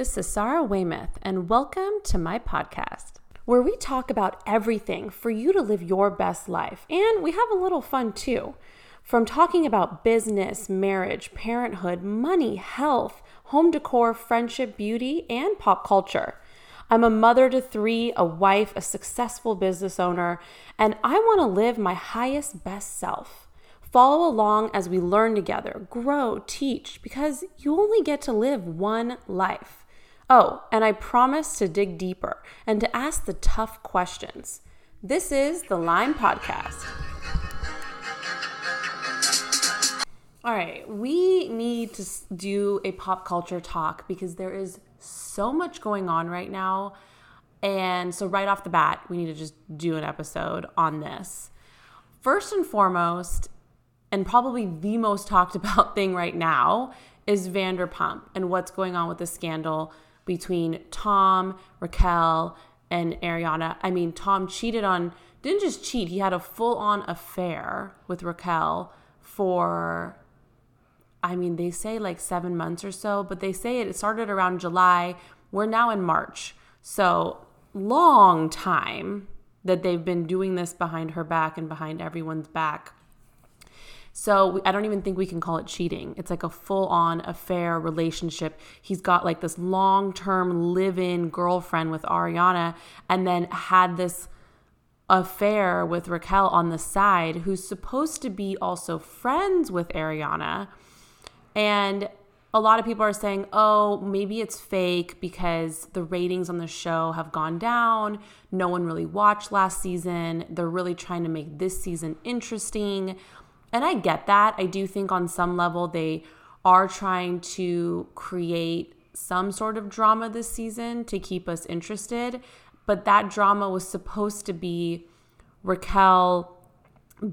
This is Sarah Weymouth, and welcome to my podcast, where we talk about everything for you to live your best life. And we have a little fun too. From talking about business, marriage, parenthood, money, health, home decor, friendship, beauty, and pop culture. I'm a mother to three, a wife, a successful business owner, and I want to live my highest, best self. Follow along as we learn together, grow, teach, because you only get to live one life. Oh, and I promise to dig deeper and to ask the tough questions. This is the Lime Podcast. All right, we need to do a pop culture talk because there is so much going on right now. And so, right off the bat, we need to just do an episode on this. First and foremost, and probably the most talked about thing right now is Vanderpump and what's going on with the scandal between Tom, Raquel, and Ariana. I mean, Tom cheated on, didn't just cheat, he had a full on affair with Raquel for, I mean, they say like seven months or so, but they say it started around July. We're now in March. So, long time that they've been doing this behind her back and behind everyone's back. So I don't even think we can call it cheating. It's like a full on affair relationship. He's got like this long term live in girlfriend with Ariana and then had this affair with Raquel on the side, who's supposed to be also friends with Ariana. And a lot of people are saying, oh, maybe it's fake because the ratings on the show have gone down. No one really watched last season. They're really trying to make this season interesting. And I get that. I do think on some level they are trying to create some sort of drama this season to keep us interested. But that drama was supposed to be Raquel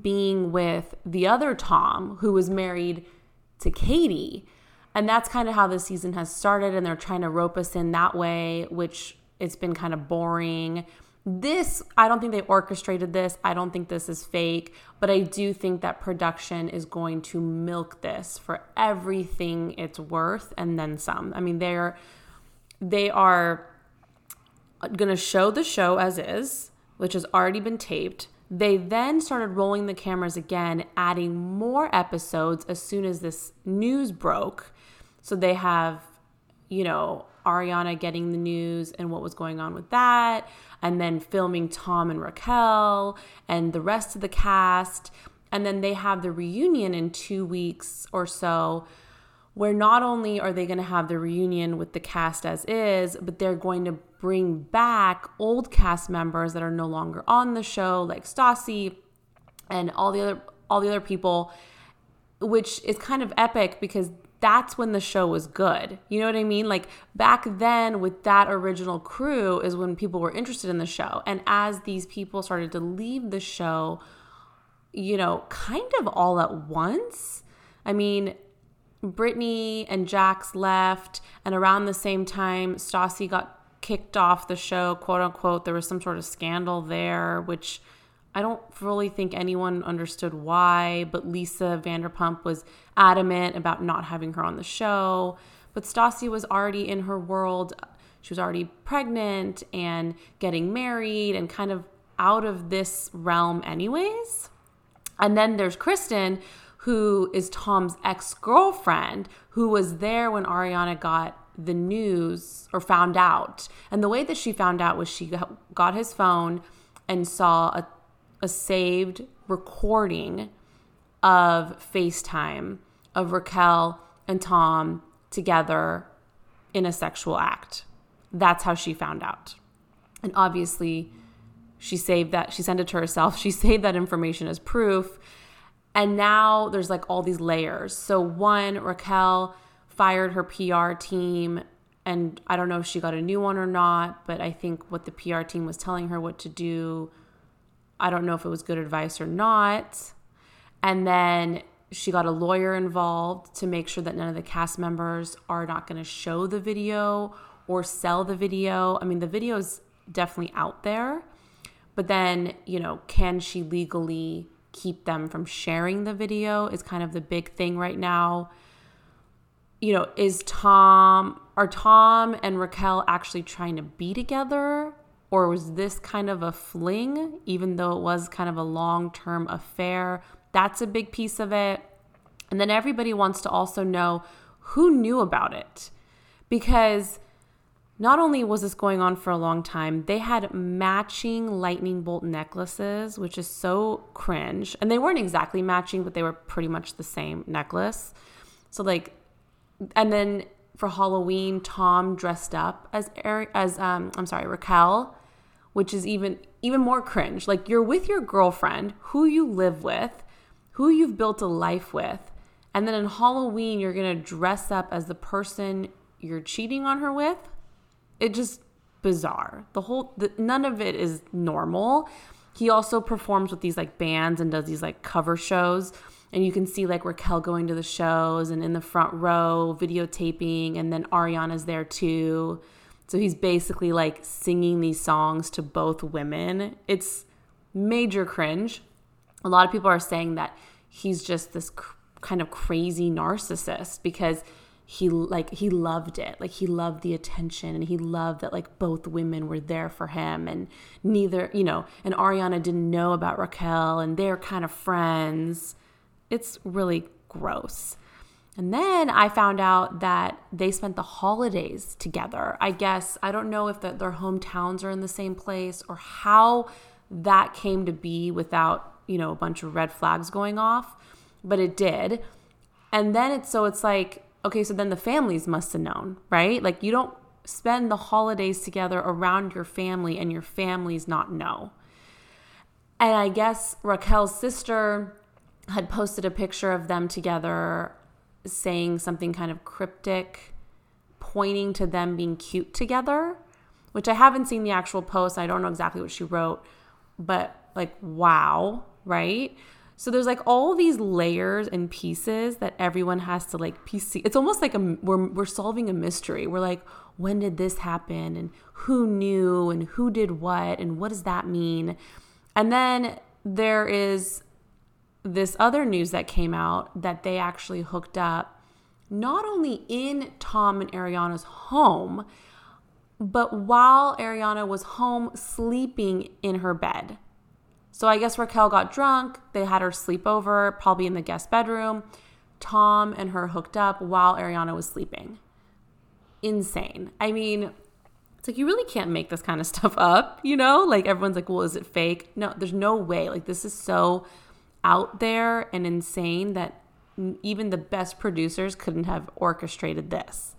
being with the other Tom who was married to Katie. And that's kind of how the season has started. And they're trying to rope us in that way, which it's been kind of boring this i don't think they orchestrated this. I don't think this is fake but i do think that production is going to milk this for everything it's worth and then some. I mean they're they are going to show the show as is which has already been taped. They then started rolling the cameras again adding more episodes as soon as this news broke. So they have you know Ariana getting the news and what was going on with that, and then filming Tom and Raquel and the rest of the cast. And then they have the reunion in two weeks or so, where not only are they going to have the reunion with the cast as is, but they're going to bring back old cast members that are no longer on the show, like Stassi and all the other all the other people, which is kind of epic because that's when the show was good. You know what I mean? Like back then with that original crew is when people were interested in the show. And as these people started to leave the show, you know, kind of all at once. I mean, Brittany and Jax left, and around the same time, Stassi got kicked off the show, quote unquote. There was some sort of scandal there, which I don't really think anyone understood why, but Lisa Vanderpump was adamant about not having her on the show. But Stassi was already in her world. She was already pregnant and getting married and kind of out of this realm, anyways. And then there's Kristen, who is Tom's ex girlfriend, who was there when Ariana got the news or found out. And the way that she found out was she got his phone and saw a a saved recording of FaceTime of Raquel and Tom together in a sexual act. That's how she found out. And obviously, she saved that, she sent it to herself. She saved that information as proof. And now there's like all these layers. So, one, Raquel fired her PR team. And I don't know if she got a new one or not, but I think what the PR team was telling her what to do I don't know if it was good advice or not. And then she got a lawyer involved to make sure that none of the cast members are not going to show the video or sell the video. I mean, the video is definitely out there, but then, you know, can she legally keep them from sharing the video is kind of the big thing right now. You know, is Tom are Tom and Raquel actually trying to be together? Or was this kind of a fling, even though it was kind of a long term affair? That's a big piece of it. And then everybody wants to also know who knew about it. Because not only was this going on for a long time, they had matching lightning bolt necklaces, which is so cringe. And they weren't exactly matching, but they were pretty much the same necklace. So like and then for Halloween, Tom dressed up as Eric, as um, I'm sorry, Raquel, which is even even more cringe. Like you're with your girlfriend, who you live with, who you've built a life with, and then in Halloween you're gonna dress up as the person you're cheating on her with. It just bizarre. The whole the, none of it is normal. He also performs with these like bands and does these like cover shows and you can see like Raquel going to the shows and in the front row videotaping and then Ariana's there too. So he's basically like singing these songs to both women. It's major cringe. A lot of people are saying that he's just this cr- kind of crazy narcissist because he like he loved it like he loved the attention and he loved that like both women were there for him and neither you know and ariana didn't know about raquel and they're kind of friends it's really gross. And then I found out that they spent the holidays together. I guess, I don't know if the, their hometowns are in the same place or how that came to be without, you know, a bunch of red flags going off, but it did. And then it's so it's like, okay, so then the families must have known, right? Like you don't spend the holidays together around your family and your families not know. And I guess Raquel's sister had posted a picture of them together saying something kind of cryptic, pointing to them being cute together, which I haven't seen the actual post. I don't know exactly what she wrote, but like, wow, right? So there's like all these layers and pieces that everyone has to like piece. It's almost like a, we're, we're solving a mystery. We're like, when did this happen? And who knew? And who did what? And what does that mean? And then there is this other news that came out that they actually hooked up not only in Tom and Ariana's home, but while Ariana was home sleeping in her bed. So I guess Raquel got drunk. They had her sleep over, probably in the guest bedroom. Tom and her hooked up while Ariana was sleeping. Insane. I mean, it's like you really can't make this kind of stuff up, you know? Like everyone's like, well, is it fake? No, there's no way. Like this is so out there and insane that even the best producers couldn't have orchestrated this.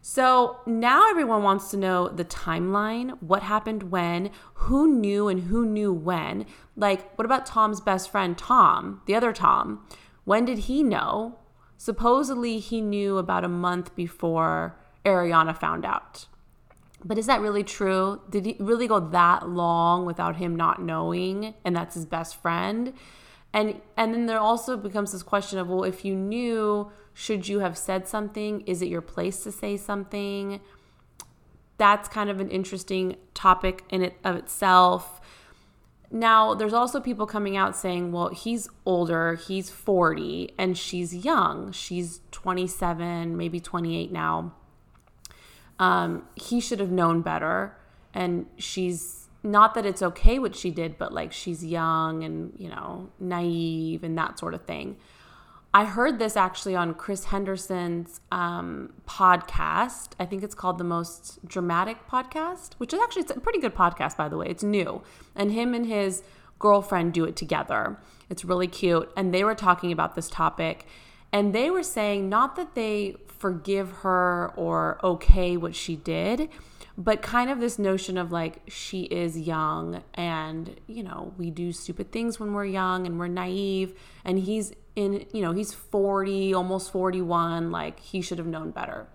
So now everyone wants to know the timeline, what happened when, who knew and who knew when. Like, what about Tom's best friend, Tom, the other Tom? When did he know? Supposedly, he knew about a month before Ariana found out. But is that really true? Did he really go that long without him not knowing and that's his best friend? And and then there also becomes this question of well if you knew should you have said something? Is it your place to say something? That's kind of an interesting topic in it of itself. Now there's also people coming out saying well he's older he's 40 and she's young. She's 27 maybe 28 now. Um, he should have known better and she's not that it's okay what she did, but like she's young and, you know, naive and that sort of thing. I heard this actually on Chris Henderson's um, podcast. I think it's called the Most Dramatic Podcast, which is actually it's a pretty good podcast, by the way. It's new, and him and his girlfriend do it together. It's really cute, and they were talking about this topic, and they were saying not that they forgive her or okay what she did, but kind of this notion of like she is young and you know we do stupid things when we're young and we're naive and he's in you know he's 40 almost 41 like he should have known better.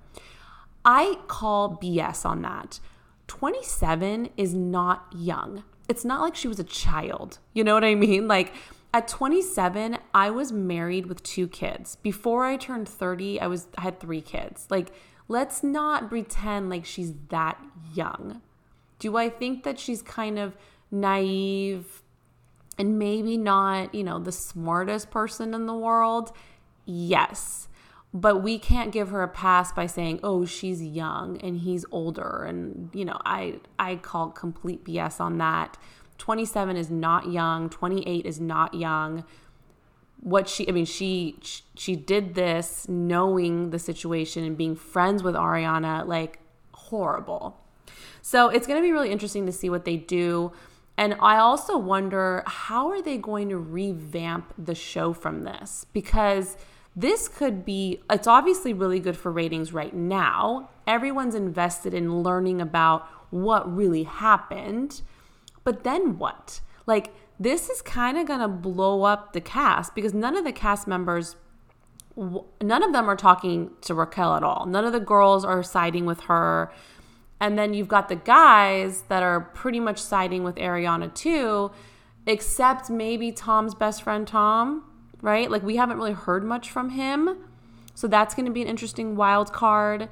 I call bs on that. 27 is not young. It's not like she was a child. You know what i mean? Like at 27 i was married with two kids. Before i turned 30 i was I had three kids. Like let's not pretend like she's that young. Do I think that she's kind of naive and maybe not, you know, the smartest person in the world? Yes. but we can't give her a pass by saying, "Oh, she's young and he's older." And you know, I I call complete BS on that. 27 is not young, 28 is not young. What she I mean, she she did this knowing the situation and being friends with Ariana like horrible. So, it's going to be really interesting to see what they do. And I also wonder how are they going to revamp the show from this? Because this could be it's obviously really good for ratings right now. Everyone's invested in learning about what really happened. But then what? Like this is kind of going to blow up the cast because none of the cast members none of them are talking to Raquel at all. None of the girls are siding with her. And then you've got the guys that are pretty much siding with Ariana too, except maybe Tom's best friend Tom, right? Like we haven't really heard much from him. So that's going to be an interesting wild card.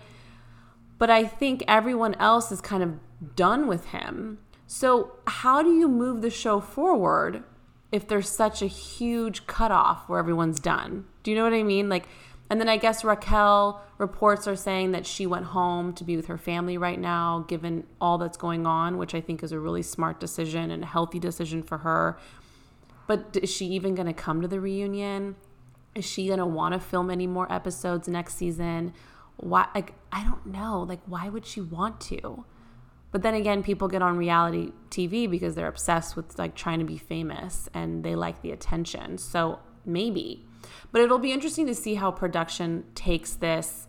But I think everyone else is kind of done with him. So, how do you move the show forward if there's such a huge cutoff where everyone's done? Do you know what I mean? Like, and then I guess Raquel reports are saying that she went home to be with her family right now, given all that's going on, which I think is a really smart decision and a healthy decision for her. But is she even going to come to the reunion? Is she going to want to film any more episodes next season? Why? Like, I don't know. Like, why would she want to? But then again, people get on reality TV because they're obsessed with like trying to be famous and they like the attention. So maybe. But it'll be interesting to see how production takes this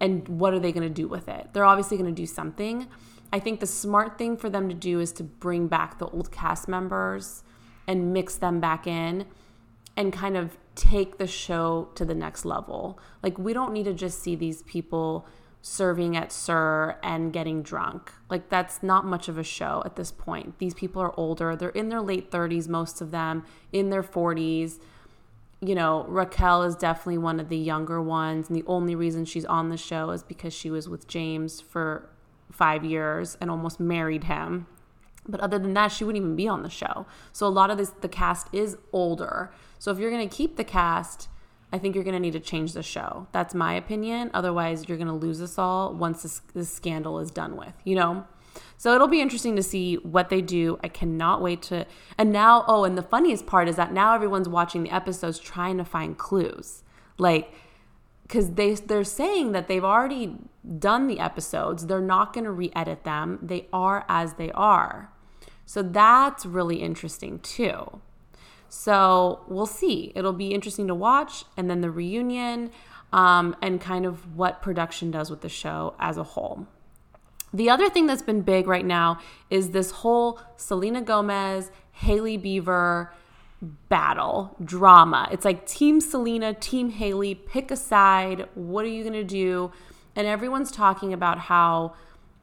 and what are they going to do with it. They're obviously going to do something. I think the smart thing for them to do is to bring back the old cast members and mix them back in and kind of take the show to the next level. Like we don't need to just see these people serving at SUR and getting drunk. Like that's not much of a show at this point. These people are older. They're in their late 30s most of them, in their 40s you know, Raquel is definitely one of the younger ones. And the only reason she's on the show is because she was with James for five years and almost married him. But other than that, she wouldn't even be on the show. So a lot of this, the cast is older. So if you're going to keep the cast, I think you're going to need to change the show. That's my opinion. Otherwise, you're going to lose us all once this, this scandal is done with, you know? So it'll be interesting to see what they do. I cannot wait to. And now, oh, and the funniest part is that now everyone's watching the episodes trying to find clues. Like, because they they're saying that they've already done the episodes. They're not going to re-edit them. They are as they are. So that's really interesting too. So we'll see. It'll be interesting to watch, and then the reunion, um, and kind of what production does with the show as a whole. The other thing that's been big right now is this whole Selena Gomez, Hailey Bieber battle drama. It's like Team Selena, Team Hailey, pick a side. What are you going to do? And everyone's talking about how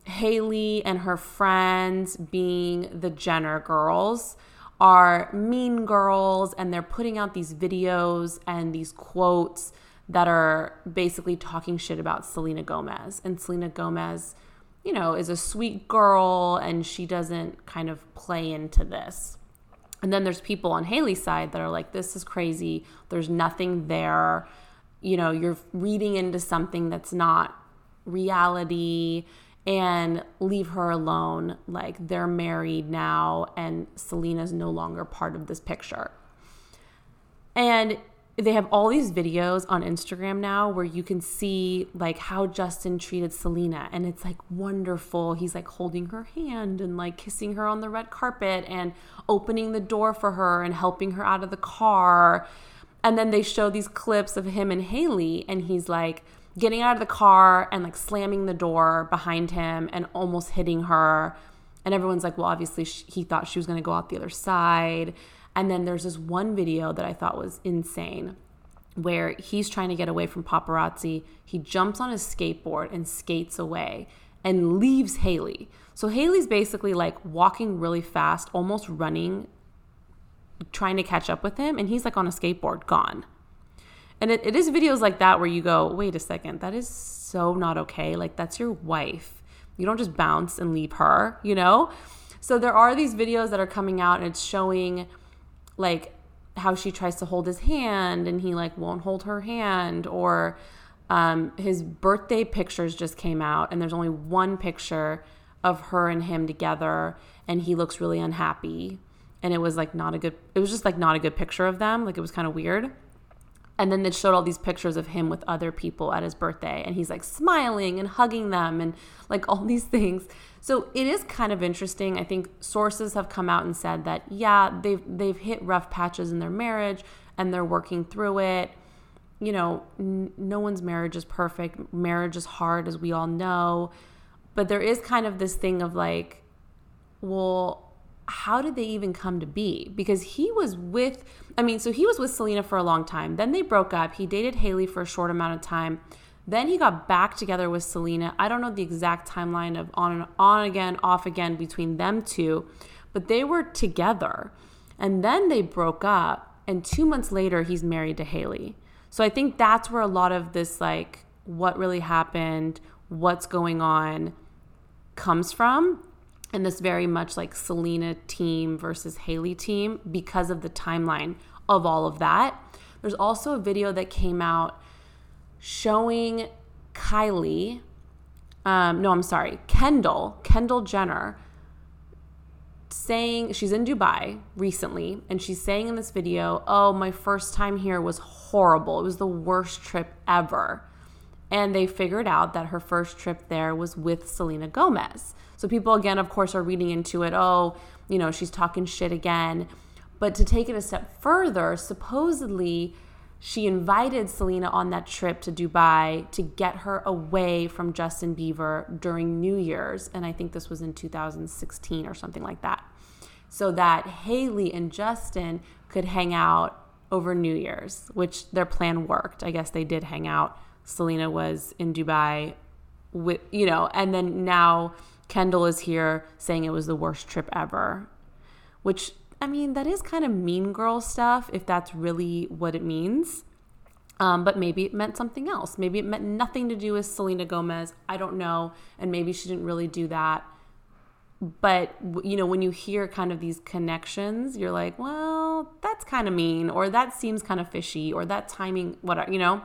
Hailey and her friends, being the Jenner girls, are mean girls and they're putting out these videos and these quotes that are basically talking shit about Selena Gomez. And Selena Gomez you know, is a sweet girl and she doesn't kind of play into this. And then there's people on Hailey's side that are like, this is crazy. There's nothing there. You know, you're reading into something that's not reality and leave her alone. Like, they're married now and Selena's no longer part of this picture. And they have all these videos on Instagram now where you can see like how Justin treated Selena and it's like wonderful. He's like holding her hand and like kissing her on the red carpet and opening the door for her and helping her out of the car. And then they show these clips of him and Hailey and he's like getting out of the car and like slamming the door behind him and almost hitting her. And everyone's like, well, obviously he thought she was going to go out the other side. And then there's this one video that I thought was insane where he's trying to get away from paparazzi. He jumps on his skateboard and skates away and leaves Hailey. So Hailey's basically like walking really fast, almost running, trying to catch up with him. And he's like on a skateboard, gone. And it, it is videos like that where you go, wait a second, that is so not okay. Like, that's your wife. You don't just bounce and leave her, you know? So there are these videos that are coming out and it's showing like how she tries to hold his hand and he like won't hold her hand or um, his birthday pictures just came out and there's only one picture of her and him together and he looks really unhappy and it was like not a good it was just like not a good picture of them like it was kind of weird and then they showed all these pictures of him with other people at his birthday and he's like smiling and hugging them and like all these things. So it is kind of interesting. I think sources have come out and said that yeah they've they've hit rough patches in their marriage and they're working through it. You know n- no one's marriage is perfect. Marriage is hard as we all know. But there is kind of this thing of like well how did they even come to be? Because he was with, I mean, so he was with Selena for a long time. Then they broke up. He dated Hailey for a short amount of time. Then he got back together with Selena. I don't know the exact timeline of on and on again, off again between them two, but they were together. And then they broke up. And two months later, he's married to Hailey. So I think that's where a lot of this, like, what really happened, what's going on, comes from and this very much like Selena team versus Hailey team because of the timeline of all of that. There's also a video that came out showing Kylie, um, no, I'm sorry, Kendall, Kendall Jenner, saying she's in Dubai recently, and she's saying in this video, Oh, my first time here was horrible. It was the worst trip ever. And they figured out that her first trip there was with Selena Gomez. So people, again, of course, are reading into it. Oh, you know, she's talking shit again. But to take it a step further, supposedly she invited Selena on that trip to Dubai to get her away from Justin Bieber during New Year's. And I think this was in 2016 or something like that. So that Hailey and Justin could hang out over New Year's, which their plan worked. I guess they did hang out Selena was in Dubai with, you know, and then now Kendall is here saying it was the worst trip ever, which, I mean, that is kind of mean girl stuff if that's really what it means. Um, but maybe it meant something else. Maybe it meant nothing to do with Selena Gomez. I don't know. And maybe she didn't really do that. But, you know, when you hear kind of these connections, you're like, well, that's kind of mean, or that seems kind of fishy, or that timing, whatever, you know?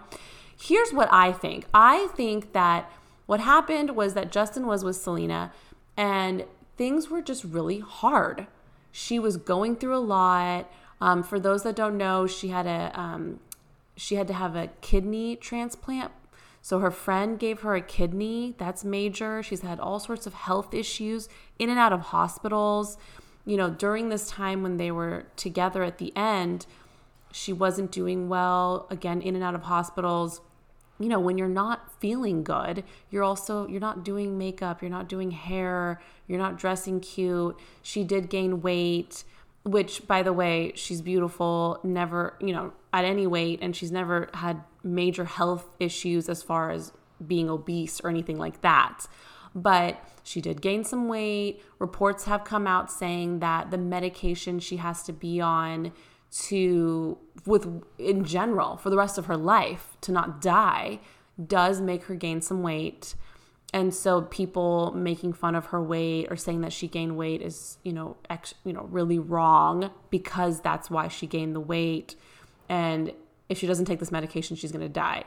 Here's what I think I think that what happened was that Justin was with Selena and things were just really hard. She was going through a lot. Um, for those that don't know, she had a um, she had to have a kidney transplant. So her friend gave her a kidney. That's major. She's had all sorts of health issues in and out of hospitals. You know, during this time when they were together at the end, she wasn't doing well. Again, in and out of hospitals you know when you're not feeling good you're also you're not doing makeup you're not doing hair you're not dressing cute. She did gain weight which by the way she's beautiful never you know at any weight and she's never had major health issues as far as being obese or anything like that. But she did gain some weight. Reports have come out saying that the medication she has to be on to with in general for the rest of her life to not die does make her gain some weight and so people making fun of her weight or saying that she gained weight is you know ex, you know really wrong because that's why she gained the weight and if she doesn't take this medication she's going to die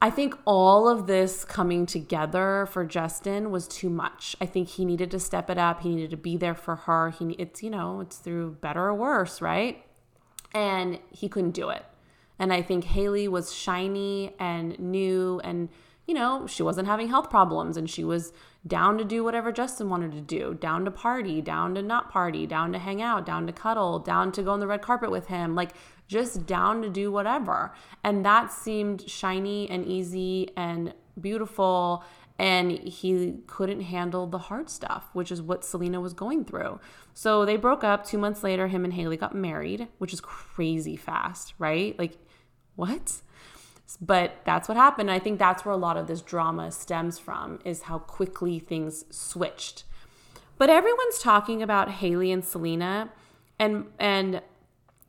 I think all of this coming together for Justin was too much. I think he needed to step it up. He needed to be there for her. He it's you know, it's through better or worse, right? And he couldn't do it. And I think Hailey was shiny and new and you know, she wasn't having health problems and she was down to do whatever Justin wanted to do, down to party, down to not party, down to hang out, down to cuddle, down to go on the red carpet with him, like just down to do whatever. And that seemed shiny and easy and beautiful and he couldn't handle the hard stuff, which is what Selena was going through. So they broke up. Two months later, him and Hailey got married, which is crazy fast, right? Like, what? But that's what happened. I think that's where a lot of this drama stems from, is how quickly things switched. But everyone's talking about Hailey and Selena, and and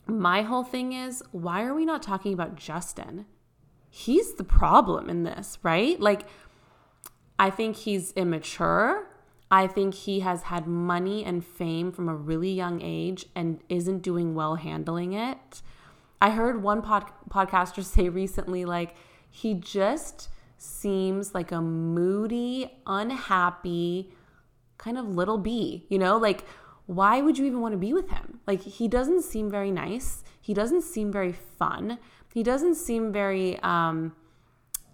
my whole thing is, why are we not talking about Justin? He's the problem in this, right? Like I think he's immature. I think he has had money and fame from a really young age and isn't doing well handling it. I heard one pod- podcaster say recently, like, he just seems like a moody, unhappy kind of little bee, you know? Like, why would you even want to be with him? Like, he doesn't seem very nice. He doesn't seem very fun. He doesn't seem very, um,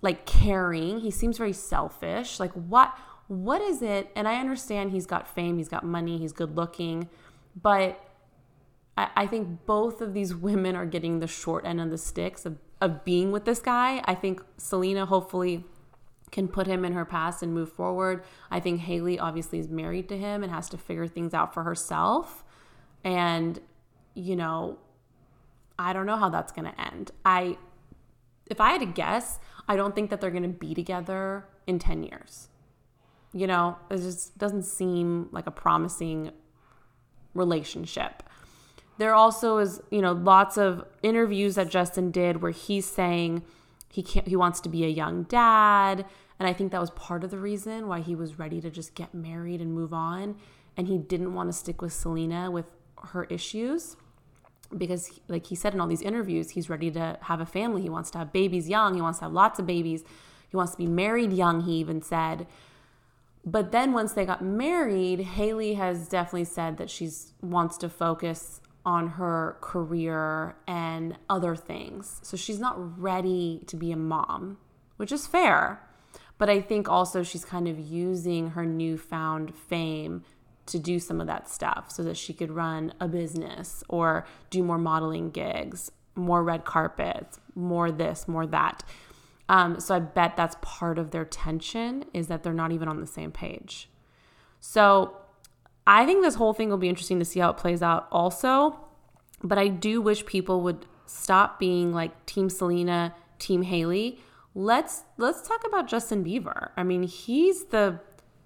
like caring. He seems very selfish. Like, what? what is it? And I understand he's got fame, he's got money, he's good looking, but I, I think both of these women are getting the short end of the sticks of, of being with this guy. I think Selena hopefully can put him in her past and move forward. I think Hailey obviously is married to him and has to figure things out for herself. And, you know, I don't know how that's going to end. I, if I had to guess, I don't think that they're going to be together in 10 years. You know, it just doesn't seem like a promising relationship. There also is, you know, lots of interviews that Justin did where he's saying he can't he wants to be a young dad, and I think that was part of the reason why he was ready to just get married and move on and he didn't want to stick with Selena with her issues because like he said in all these interviews, he's ready to have a family. He wants to have babies young, he wants to have lots of babies. He wants to be married young, he even said. But then once they got married, Hailey has definitely said that she's wants to focus on her career and other things. So she's not ready to be a mom, which is fair. But I think also she's kind of using her newfound fame to do some of that stuff so that she could run a business or do more modeling gigs, more red carpets, more this, more that. Um, so I bet that's part of their tension is that they're not even on the same page. So I think this whole thing will be interesting to see how it plays out also. But I do wish people would stop being like Team Selena, Team Hailey. Let's let's talk about Justin Bieber. I mean, he's the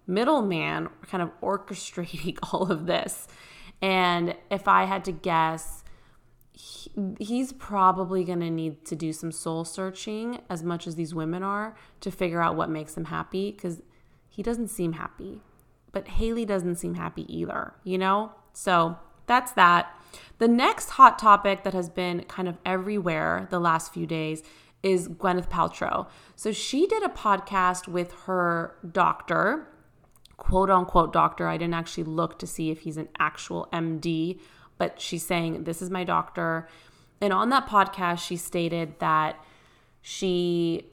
middleman kind of orchestrating all of this. And if I had to guess, he's probably going to need to do some soul searching as much as these women are to figure out what makes him happy because he doesn't seem happy. But Hailey doesn't seem happy either, you know? So that's that. The next hot topic that has been kind of everywhere the last few days is Gwyneth Paltrow. So she did a podcast with her doctor, quote unquote doctor. I didn't actually look to see if he's an actual MD, but she's saying, This is my doctor. And on that podcast, she stated that she,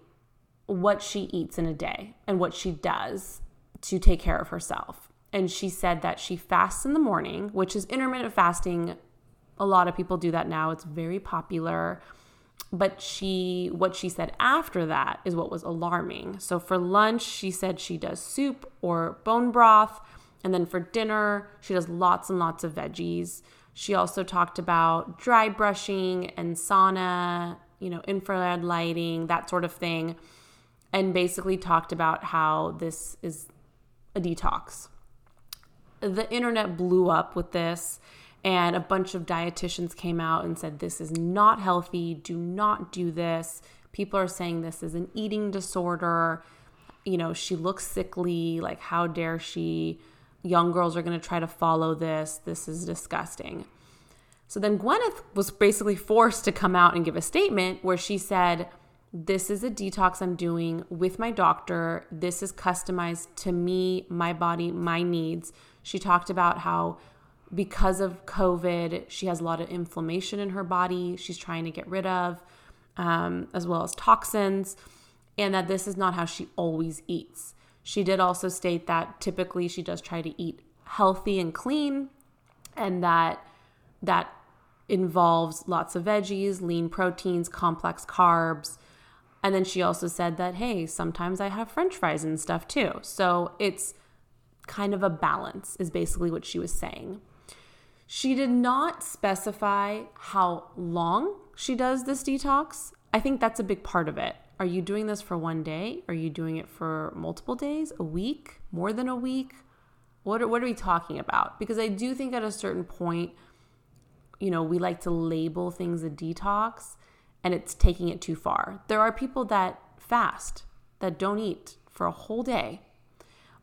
what she eats in a day and what she does to take care of herself. And she said that she fasts in the morning, which is intermittent fasting. A lot of people do that now. It's very popular. But she, what she said after that is what was alarming. So for lunch, she said she does soup or bone broth. And then for dinner, she does lots and lots of veggies. She also talked about dry brushing and sauna, you know, infrared lighting, that sort of thing, and basically talked about how this is a detox. The internet blew up with this, and a bunch of dietitians came out and said, This is not healthy. Do not do this. People are saying this is an eating disorder. You know, she looks sickly. Like, how dare she? young girls are going to try to follow this. This is disgusting. So then Gwyneth was basically forced to come out and give a statement where she said, This is a detox I'm doing with my doctor. This is customized to me, my body, my needs. She talked about how because of COVID, she has a lot of inflammation in her body, she's trying to get rid of, um, as well as toxins, and that this is not how she always eats. She did also state that typically she does try to eat healthy and clean, and that that involves lots of veggies, lean proteins, complex carbs. And then she also said that, hey, sometimes I have french fries and stuff too. So it's kind of a balance, is basically what she was saying. She did not specify how long she does this detox. I think that's a big part of it. Are you doing this for one day? Are you doing it for multiple days, a week, more than a week? What are, what are we talking about? Because I do think at a certain point, you know, we like to label things a detox and it's taking it too far. There are people that fast, that don't eat for a whole day.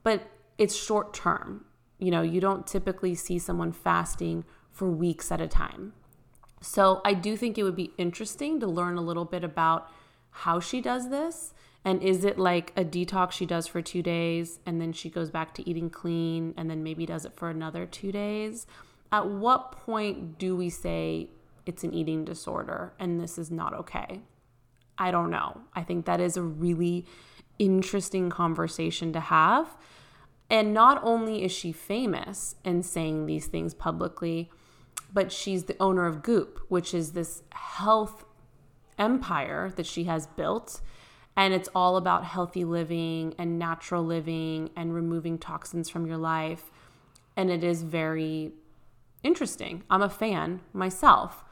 But it's short term. You know, you don't typically see someone fasting for weeks at a time. So I do think it would be interesting to learn a little bit about how she does this. And is it like a detox she does for two days and then she goes back to eating clean and then maybe does it for another two days? At what point do we say it's an eating disorder and this is not okay? I don't know. I think that is a really interesting conversation to have. And not only is she famous and saying these things publicly, but she's the owner of Goop, which is this health empire that she has built. And it's all about healthy living and natural living and removing toxins from your life. And it is very interesting. I'm a fan myself.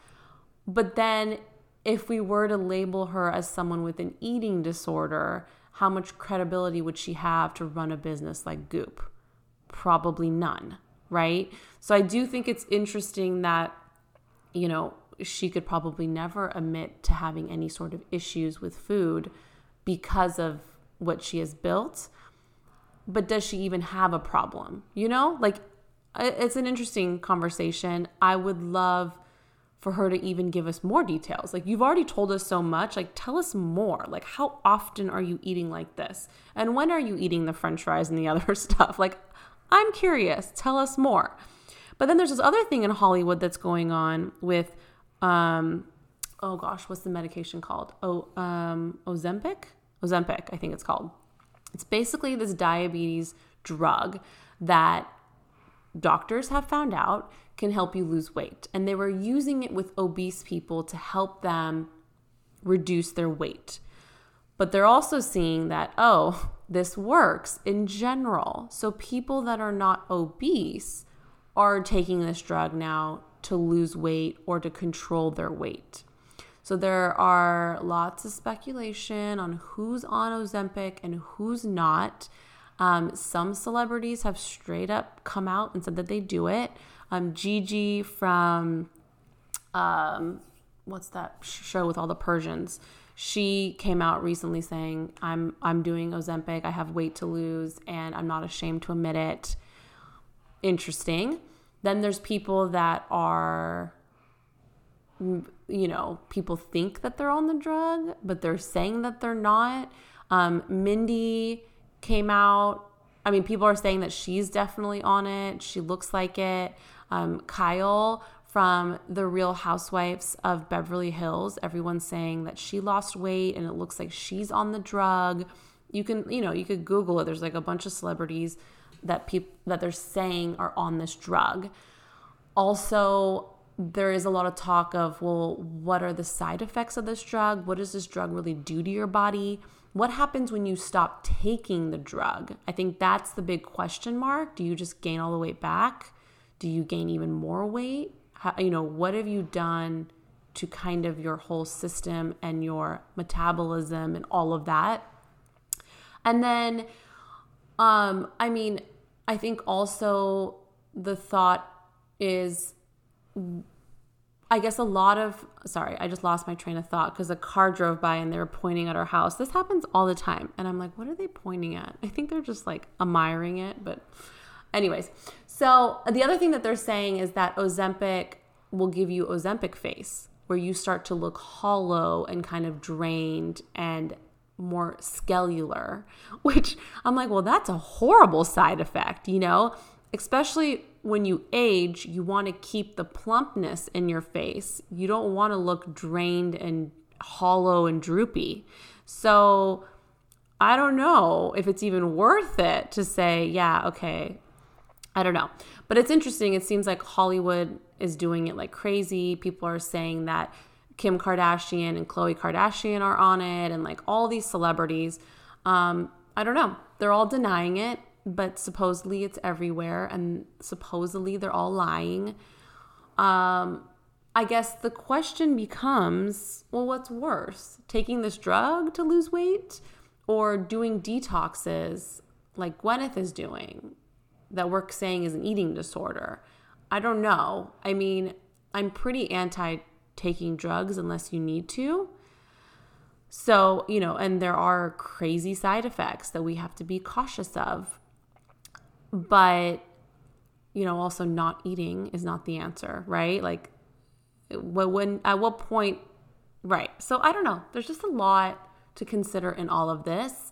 But then, if we were to label her as someone with an eating disorder, how much credibility would she have to run a business like Goop? Probably none right? So I do think it's interesting that, you know, she could probably never admit to having any sort of issues with food because of what she has built. But does she even have a problem? You know, like it's an interesting conversation. I would love for her to even give us more details. Like you've already told us so much, like tell us more. Like how often are you eating like this? And when are you eating the french fries and the other stuff? Like I'm curious. Tell us more. But then there's this other thing in Hollywood that's going on with, um, oh gosh, what's the medication called? Oh, um, Ozempic? Ozempic, I think it's called. It's basically this diabetes drug that doctors have found out can help you lose weight. And they were using it with obese people to help them reduce their weight. But they're also seeing that, oh, this works in general. So people that are not obese are taking this drug now to lose weight or to control their weight. So there are lots of speculation on who's on Ozempic and who's not. Um, some celebrities have straight up come out and said that they do it. Um, Gigi from um, what's that show with all the Persians? she came out recently saying i'm i'm doing ozempic. I have weight to lose and i'm not ashamed to admit it. Interesting. Then there's people that are you know people think that they're on the drug but they're saying that they're not. Um, mindy came out i mean people are saying that she's definitely on it. She looks like it um, kyle from the Real Housewives of Beverly Hills. Everyone's saying that she lost weight and it looks like she's on the drug. You can, you know, you could Google it. There's like a bunch of celebrities that people that they're saying are on this drug. Also, there is a lot of talk of, well, what are the side effects of this drug? What does this drug really do to your body? What happens when you stop taking the drug? I think that's the big question mark. Do you just gain all the weight back? Do you gain even more weight? How, you know, what have you done to kind of your whole system and your metabolism and all of that? And then, um, I mean, I think also the thought is, I guess a lot of, sorry, I just lost my train of thought because a car drove by and they were pointing at our house. This happens all the time. And I'm like, what are they pointing at? I think they're just like admiring it, but Anyways, so uh, the other thing that they're saying is that Ozempic will give you Ozempic face, where you start to look hollow and kind of drained and more scalular, which I'm like, well, that's a horrible side effect, you know? Especially when you age, you want to keep the plumpness in your face. You don't want to look drained and hollow and droopy. So I don't know if it's even worth it to say, yeah, okay, I don't know. But it's interesting. It seems like Hollywood is doing it like crazy. People are saying that Kim Kardashian and Khloe Kardashian are on it, and like all these celebrities. Um, I don't know. They're all denying it, but supposedly it's everywhere, and supposedly they're all lying. Um, I guess the question becomes well, what's worse? Taking this drug to lose weight or doing detoxes like Gwyneth is doing? That we're saying is an eating disorder. I don't know. I mean, I'm pretty anti taking drugs unless you need to. So, you know, and there are crazy side effects that we have to be cautious of. but you know, also not eating is not the answer, right? Like when at what point right. So I don't know. There's just a lot to consider in all of this.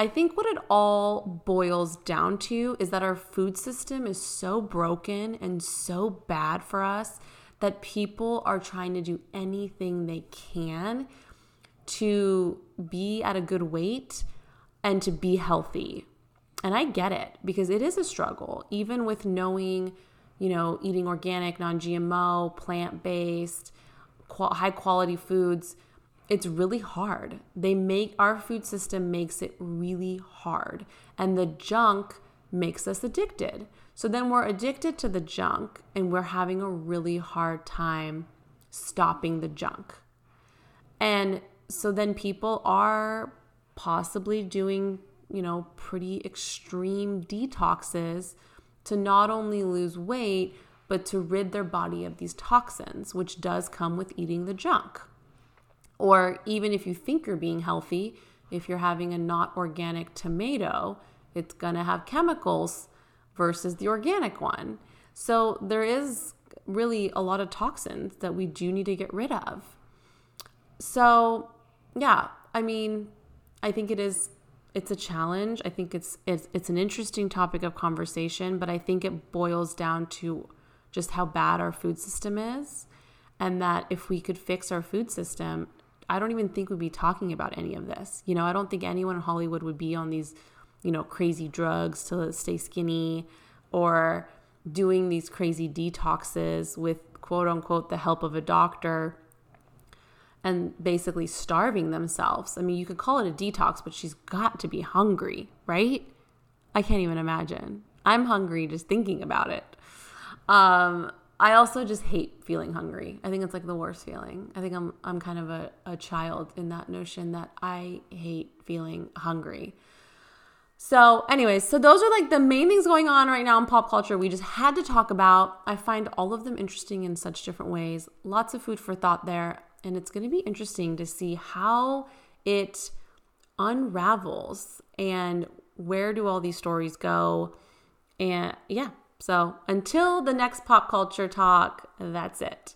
I think what it all boils down to is that our food system is so broken and so bad for us that people are trying to do anything they can to be at a good weight and to be healthy. And I get it because it is a struggle, even with knowing, you know, eating organic, non GMO, plant based, high quality foods it's really hard. They make our food system makes it really hard. And the junk makes us addicted. So then we're addicted to the junk and we're having a really hard time stopping the junk. And so then people are possibly doing, you know, pretty extreme detoxes to not only lose weight, but to rid their body of these toxins, which does come with eating the junk. Or even if you think you're being healthy, if you're having a not organic tomato, it's going to have chemicals versus the organic one. So there is really a lot of toxins that we do need to get rid of. So, yeah, I mean, I think it is it's a challenge. I think it's it's it's an interesting topic of conversation, but I think it boils down to just how bad our food system is and that if we could fix our food system, I don't even think we'd be talking about any of this. You know, I don't think anyone in Hollywood would be on these, you know, crazy drugs to stay skinny or doing these crazy detoxes with quote unquote the help of a doctor and basically starving themselves. I mean, you could call it a detox, but she's got to be hungry, right? I can't even imagine. I'm hungry just thinking about it. Um, I also just hate feeling hungry. I think it's like the worst feeling. I think I'm I'm kind of a, a child in that notion that I hate feeling hungry. So, anyways, so those are like the main things going on right now in pop culture we just had to talk about. I find all of them interesting in such different ways. Lots of food for thought there. And it's going to be interesting to see how it unravels and where do all these stories go. And yeah, so until the next pop culture talk, that's it.